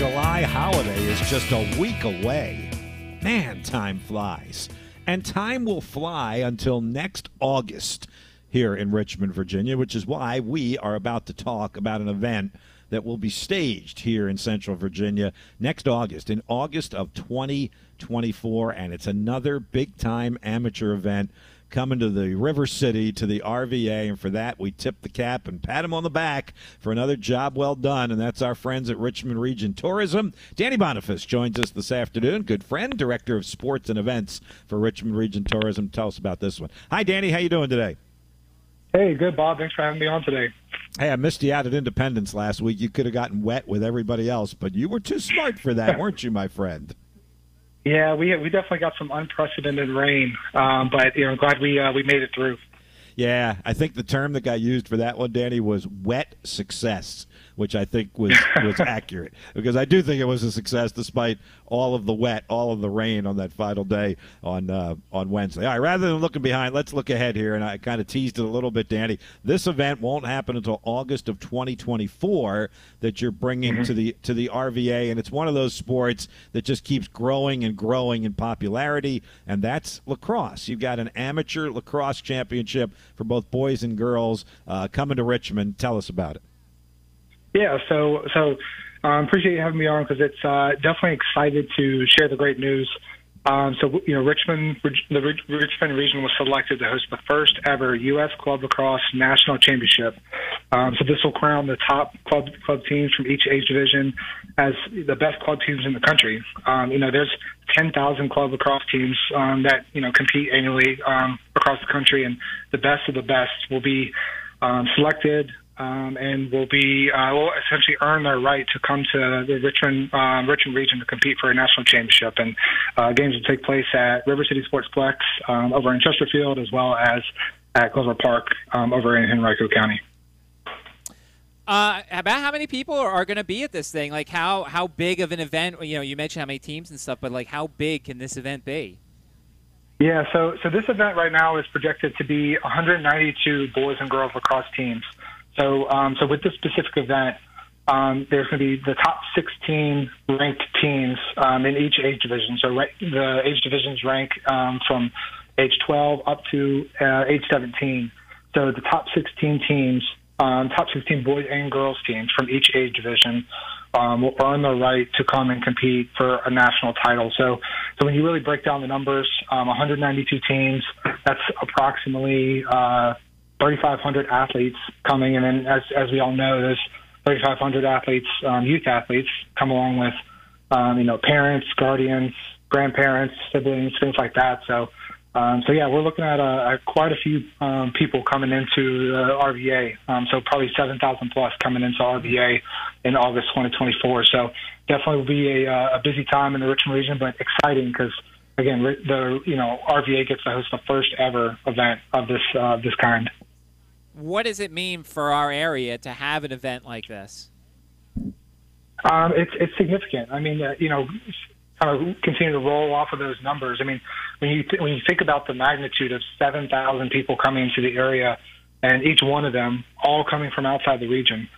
July holiday is just a week away. Man, time flies. And time will fly until next August here in Richmond, Virginia, which is why we are about to talk about an event that will be staged here in Central Virginia next August, in August of 2024. And it's another big time amateur event coming to the River City to the RVA, and for that we tip the cap and pat him on the back for another job well done, and that's our friends at Richmond Region Tourism. Danny Bonifas joins us this afternoon, good friend, director of sports and events for Richmond Region Tourism. Tell us about this one. Hi, Danny. How you doing today? Hey, good, Bob. Thanks for having me on today. Hey, I missed you out at Independence last week. You could have gotten wet with everybody else, but you were too smart for that, weren't you, my friend? Yeah, we we definitely got some unprecedented rain, um, but you know, I'm glad we uh, we made it through. Yeah, I think the term that got used for that one, Danny, was wet success which I think was was accurate because I do think it was a success despite all of the wet, all of the rain on that final day on uh, on Wednesday. All right, rather than looking behind, let's look ahead here, and I kind of teased it a little bit, Danny. This event won't happen until August of 2024 that you're bringing mm-hmm. to the to the RVA, and it's one of those sports that just keeps growing and growing in popularity, and that's lacrosse. You've got an amateur lacrosse championship for both boys and girls uh, coming to Richmond. Tell us about it. Yeah, so so um, appreciate you having me on because it's uh, definitely excited to share the great news. Um, so you know, Richmond, the Richmond region was selected to host the first ever U.S. Club Lacrosse National Championship. Um, so this will crown the top club club teams from each age division as the best club teams in the country. Um, you know, there's 10,000 club lacrosse teams um, that you know compete annually um, across the country, and the best of the best will be um, selected um, and will be uh, will essentially earn their right to come to the Richmond um, Richmond region to compete for a national championship. And uh, games will take place at River City Sportsplex um, over in Chesterfield, as well as at Glover Park um, over in Henrico County. Uh, about how many people are, are going to be at this thing? Like how how big of an event? You know, you mentioned how many teams and stuff, but like how big can this event be? Yeah, so so this event right now is projected to be 192 boys and girls lacrosse teams. So, um, so with this specific event, um, there's going to be the top 16 ranked teams um, in each age division. So the age divisions rank um, from age 12 up to uh, age 17. So the top 16 teams, um, top 16 boys and girls teams from each age division um, will earn the right to come and compete for a national title. So, so when you really break down the numbers, um, 192 teams, that's approximately uh, 3,500 athletes coming, and then as as we all know, there's 3,500 athletes, um, youth athletes, come along with um, you know parents, guardians, grandparents, siblings, things like that. So. Um, so yeah, we're looking at, quite a few um, people coming into RVA. Um, so probably 7,000 plus coming into RVA in August 2024. So definitely will be a, uh, a busy time in the Richmond region, but exciting because again, the you know RVA gets to host the first ever event of this uh, this kind what does it mean for our area to have an event like this? Um, it's it's significant. I mean, uh, you know, kind of continue to roll off of those numbers. I mean, when you th- when you think about the magnitude of seven thousand people coming into the area, and each one of them all coming from outside the region,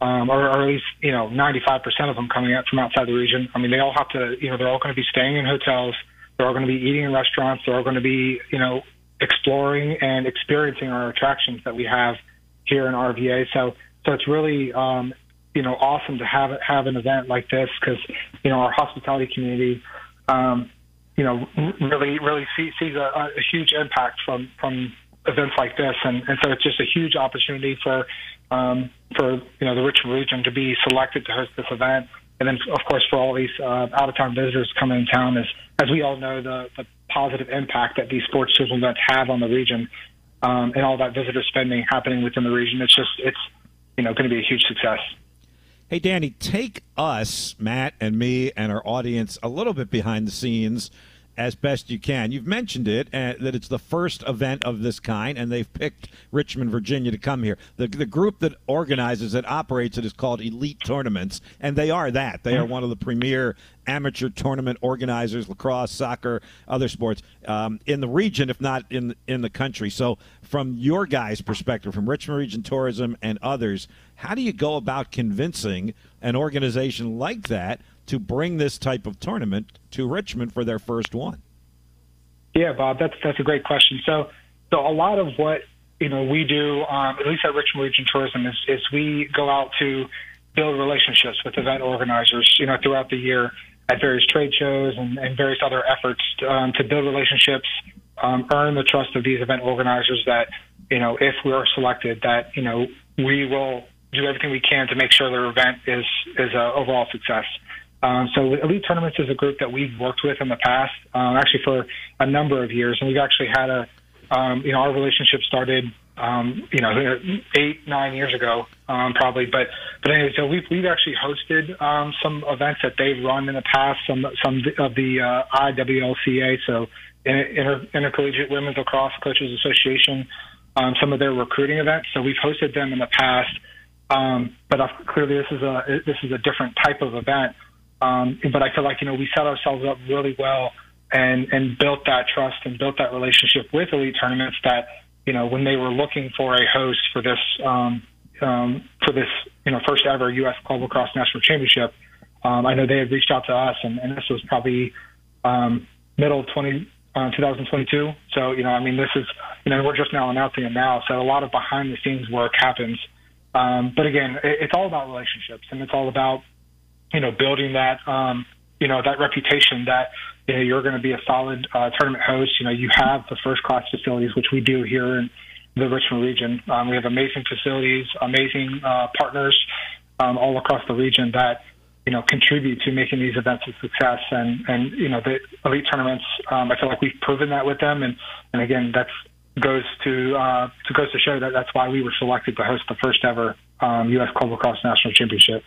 um, or, or at least you know ninety five percent of them coming out from outside the region. I mean, they all have to you know they're all going to be staying in hotels. They're all going to be eating in restaurants. They're all going to be you know exploring and experiencing our attractions that we have here in RVA. So, so it's really, um, you know, awesome to have have an event like this because, you know, our hospitality community, um, you know, really, really see, sees a, a huge impact from from events like this, and, and so it's just a huge opportunity for um, for you know the Richmond region to be selected to host this event, and then of course for all these uh, out of town visitors coming in town, as as we all know, the, the positive impact that these sports tourism events have on the region um, and all that visitor spending happening within the region. It's just it's you know going to be a huge success. Hey, Danny, take us, Matt, and me, and our audience a little bit behind the scenes as best you can. You've mentioned it uh, that it's the first event of this kind, and they've picked Richmond, Virginia, to come here. The the group that organizes it, operates it, is called Elite Tournaments, and they are that. They are one of the premier amateur tournament organizers, lacrosse, soccer, other sports um, in the region, if not in in the country. So, from your guys' perspective, from Richmond Region Tourism and others, how do you go about convincing an organization like that to bring this type of tournament to Richmond for their first one? Yeah, Bob, that's that's a great question. So, so a lot of what you know we do, um, at least at Richmond Region Tourism, is, is we go out to build relationships with event organizers, you know, throughout the year at various trade shows and, and various other efforts um, to build relationships, um, earn the trust of these event organizers that, you know, if we are selected, that, you know, we will do everything we can to make sure their event is, is an overall success. Um, so Elite Tournaments is a group that we've worked with in the past, um, actually for a number of years, and we've actually had a, um, you know, our relationship started um, you know, eight, nine years ago, um, probably. But, but anyway, so we've, we've actually hosted, um, some events that they've run in the past, some, some of the, uh, IWLCA. So Inter, Intercollegiate Women's Lacrosse Coaches Association, um, some of their recruiting events. So we've hosted them in the past. Um, but clearly this is a, this is a different type of event. Um, but I feel like, you know, we set ourselves up really well and, and built that trust and built that relationship with elite tournaments that, you know, when they were looking for a host for this um, um, for this you know first ever U.S. Club Lacrosse National Championship, um, I know they had reached out to us, and, and this was probably um, middle of 20, uh, 2022. So you know, I mean, this is you know we're just now announcing it now, so a lot of behind the scenes work happens. Um, but again, it, it's all about relationships, and it's all about you know building that um, you know that reputation that you know, you're going to be a solid uh, tournament host. You know, you have the first class facilities, which we do here in the Richmond region. Um, we have amazing facilities, amazing uh, partners um, all across the region that you know contribute to making these events a success. And and you know the elite tournaments, um, I feel like we've proven that with them. And and again, that's goes to uh, to goes to show that that's why we were selected to host the first ever um, U.S. Club Lacrosse National Championship.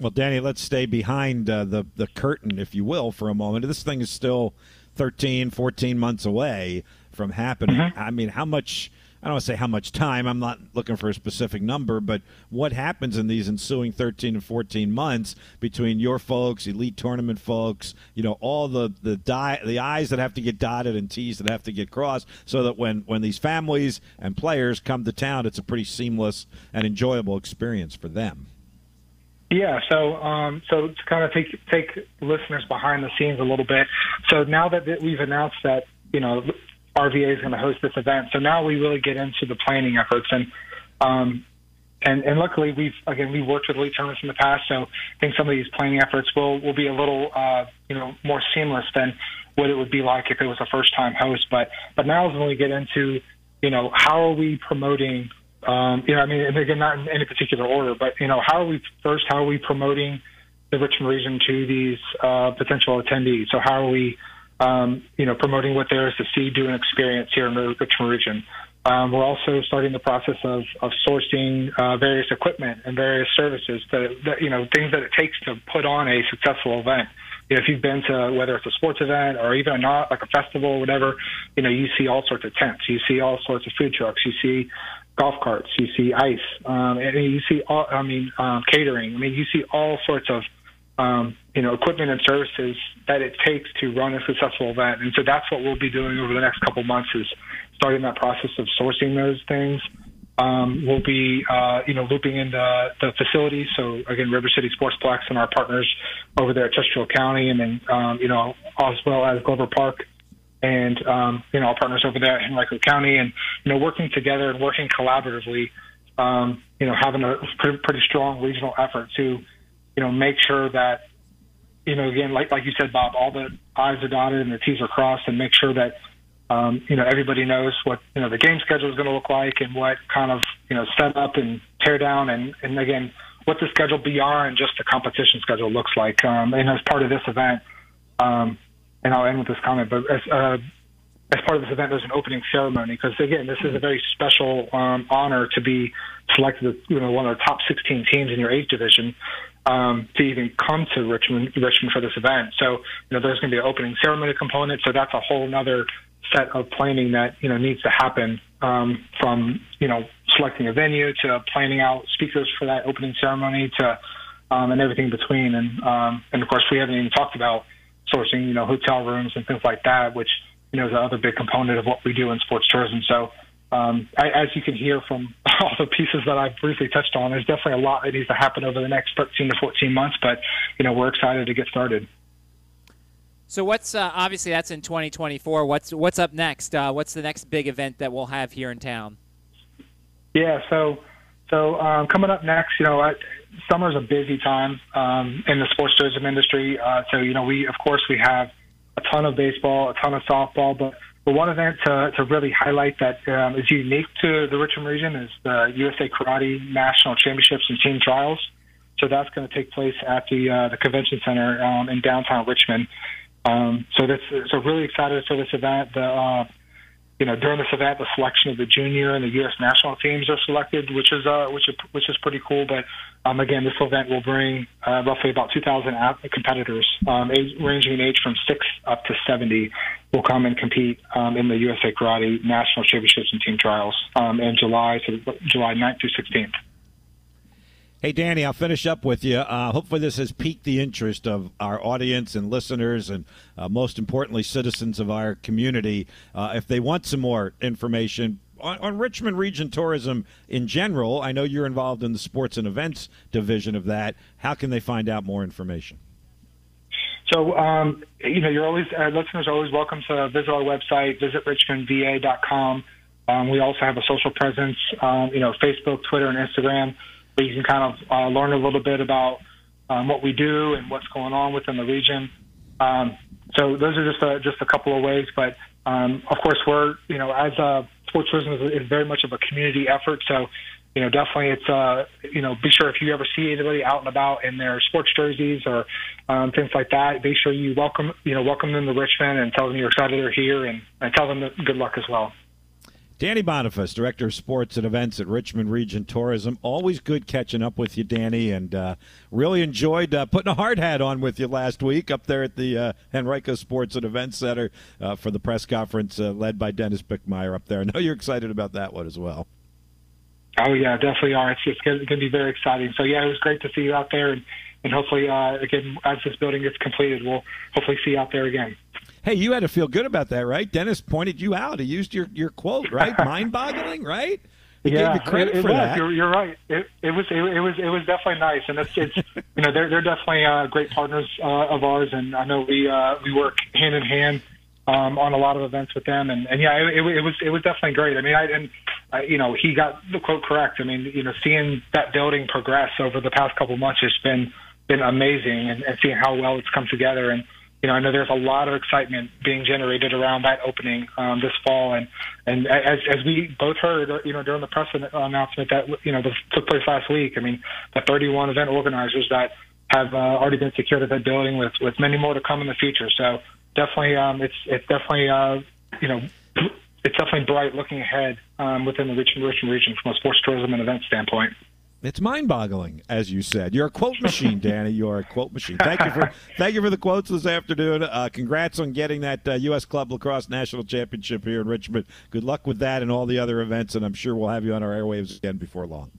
Well, Danny, let's stay behind uh, the the curtain, if you will, for a moment. This thing is still 13, 14 months away from happening. Mm-hmm. I mean, how much? I don't want to say how much time. I'm not looking for a specific number, but what happens in these ensuing 13 and 14 months between your folks, elite tournament folks, you know, all the the die, the I's that have to get dotted and T's that have to get crossed, so that when when these families and players come to town, it's a pretty seamless and enjoyable experience for them. Yeah, so um, so to kind of take take listeners behind the scenes a little bit. So now that we've announced that you know RVA is going to host this event, so now we really get into the planning efforts and um, and and luckily we've again we've worked with elite tournaments in the past, so I think some of these planning efforts will will be a little uh, you know more seamless than what it would be like if it was a first time host. But but now when we get into you know how are we promoting um, you know, I mean, and again, not in any particular order, but you know, how are we first? How are we promoting the Richmond region to these uh, potential attendees? So how are we, um, you know, promoting what there is to see, do, and experience here in the Richmond region? Um, we're also starting the process of, of sourcing uh, various equipment and various services that, that, you know, things that it takes to put on a successful event. You know, if you've been to whether it's a sports event or even not like a festival or whatever, you know, you see all sorts of tents, you see all sorts of food trucks, you see golf carts, you see ice, um, and you see all, I mean, um, catering. I mean, you see all sorts of, um, you know, equipment and services that it takes to run a successful event. And so that's what we'll be doing over the next couple months is starting that process of sourcing those things. Um, we'll be, uh, you know, looping in the, the facilities. So again, River City Sportsplex and our partners over there at Chesterfield County, and then, um, you know, as well as Glover Park and um, you know our partners over there in Henrico County, and you know working together and working collaboratively. Um, you know, having a pretty, pretty strong regional effort to you know make sure that you know again like like you said, Bob, all the I's are dotted and the T's are crossed, and make sure that um, you know everybody knows what you know the game schedule is going to look like and what kind of you know set up and tear down and and again what the schedule beyond just the competition schedule looks like. Um, and as part of this event, um, and I'll end with this comment, but as, uh, as part of this event, there's an opening ceremony because again, this is a very special um, honor to be selected, you know one of the top 16 teams in your age division um, to even come to Richmond, Richmond for this event. So you know there's going to be an opening ceremony component, so that's a whole other set of planning that you know needs to happen um, from you know selecting a venue to planning out speakers for that opening ceremony to um, and everything between. And um, and of course, we haven't even talked about sourcing, you know, hotel rooms and things like that, which you know is another big component of what we do in sports tourism. So, um, I, as you can hear from all the pieces that I've briefly touched on. There's definitely a lot that needs to happen over the next 13 to 14 months, but you know we're excited to get started. So what's uh, obviously that's in 2024. What's what's up next? Uh, what's the next big event that we'll have here in town? Yeah, so so um, coming up next, you know, I, summer's a busy time um, in the sports tourism industry. Uh, so you know, we of course we have a ton of baseball, a ton of softball, but but one event to, to really highlight that um, is unique to the Richmond region is the USA Karate National Championships and Team Trials. So that's going to take place at the uh, the convention center um, in downtown Richmond. Um, so that's so really excited for this event. The uh, you know during this event, the selection of the junior and the U.S. national teams are selected, which is uh, which is which is pretty cool. But um, again, this event will bring uh, roughly about 2,000 competitors, um, age, ranging in age from six up to 70, will come and compete um, in the USA Karate National Championships and Team Trials um, in July, so July 9th through 16th. Hey, Danny, I'll finish up with you. Uh, hopefully, this has piqued the interest of our audience and listeners, and uh, most importantly, citizens of our community. Uh, if they want some more information on, on, Richmond Region Tourism in general, I know you're involved in the sports and events division of that. How can they find out more information? So, um, you know, you're always uh, listeners are always welcome to visit our website, visit richmondva.com. Um, we also have a social presence, um, you know, Facebook, Twitter, and Instagram where you can kind of uh, learn a little bit about um, what we do and what's going on within the region. Um, so those are just a, just a couple of ways. But um, of course, we're you know as a sports tourism is, is very much of a community effort. So you know definitely it's uh, you know be sure if you ever see anybody out and about in their sports jerseys or um, things like that, be sure you welcome you know welcome them to Richmond and tell them you're excited they're here and, and tell them good luck as well. Danny Bonifas, Director of Sports and Events at Richmond Region Tourism. Always good catching up with you, Danny, and uh, really enjoyed uh, putting a hard hat on with you last week up there at the uh, Henrico Sports and Events Center uh, for the press conference uh, led by Dennis Bickmeier up there. I know you're excited about that one as well. Oh, yeah, definitely are. It's, it's going to be very exciting. So, yeah, it was great to see you out there, and, and hopefully, uh, again, as this building gets completed, we'll hopefully see you out there again. Hey, you had to feel good about that, right? Dennis pointed you out. He used your, your quote, right? Mind-boggling, right? He yeah, gave you credit it, it for was. that. You're, you're right. It, it was it, it, was it was definitely nice, and it's, it's you know they're they're definitely uh, great partners uh, of ours, and I know we uh, we work hand in hand um, on a lot of events with them, and, and yeah, it, it, was it was definitely great. I mean, I and I, you know he got the quote correct. I mean, you know, seeing that building progress over the past couple months has been been amazing, and, and seeing how well it's come together, and you know, I know there's a lot of excitement being generated around that opening um, this fall, and and as as we both heard, you know, during the press announcement that you know took place last week. I mean, the 31 event organizers that have uh, already been secured at that building, with with many more to come in the future. So definitely, um, it's it's definitely uh, you know. It's definitely bright looking ahead um, within the Richmond, region from a sports tourism and event standpoint. It's mind-boggling, as you said. You're a quote machine, Danny. You are a quote machine. Thank you for thank you for the quotes this afternoon. Uh, congrats on getting that uh, U.S. Club Lacrosse National Championship here in Richmond. Good luck with that and all the other events, and I'm sure we'll have you on our airwaves again before long.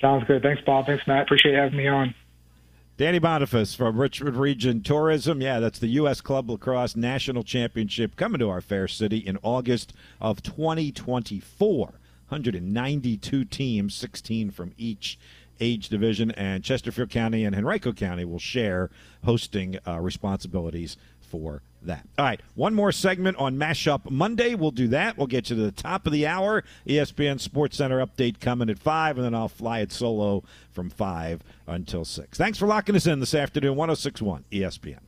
Sounds good. Thanks, Bob. Thanks, Matt. Appreciate having me on. Danny Bonifas from Richmond Region Tourism. Yeah, that's the U.S. Club Lacrosse National Championship coming to our fair city in August of 2024. 192 teams, 16 from each age division, and Chesterfield County and Henrico County will share hosting uh, responsibilities for that. All right, one more segment on Mashup Monday. We'll do that. We'll get you to the top of the hour. ESPN Sports Center update coming at 5, and then I'll fly it solo from 5 until 6. Thanks for locking us in this afternoon, 1061 ESPN.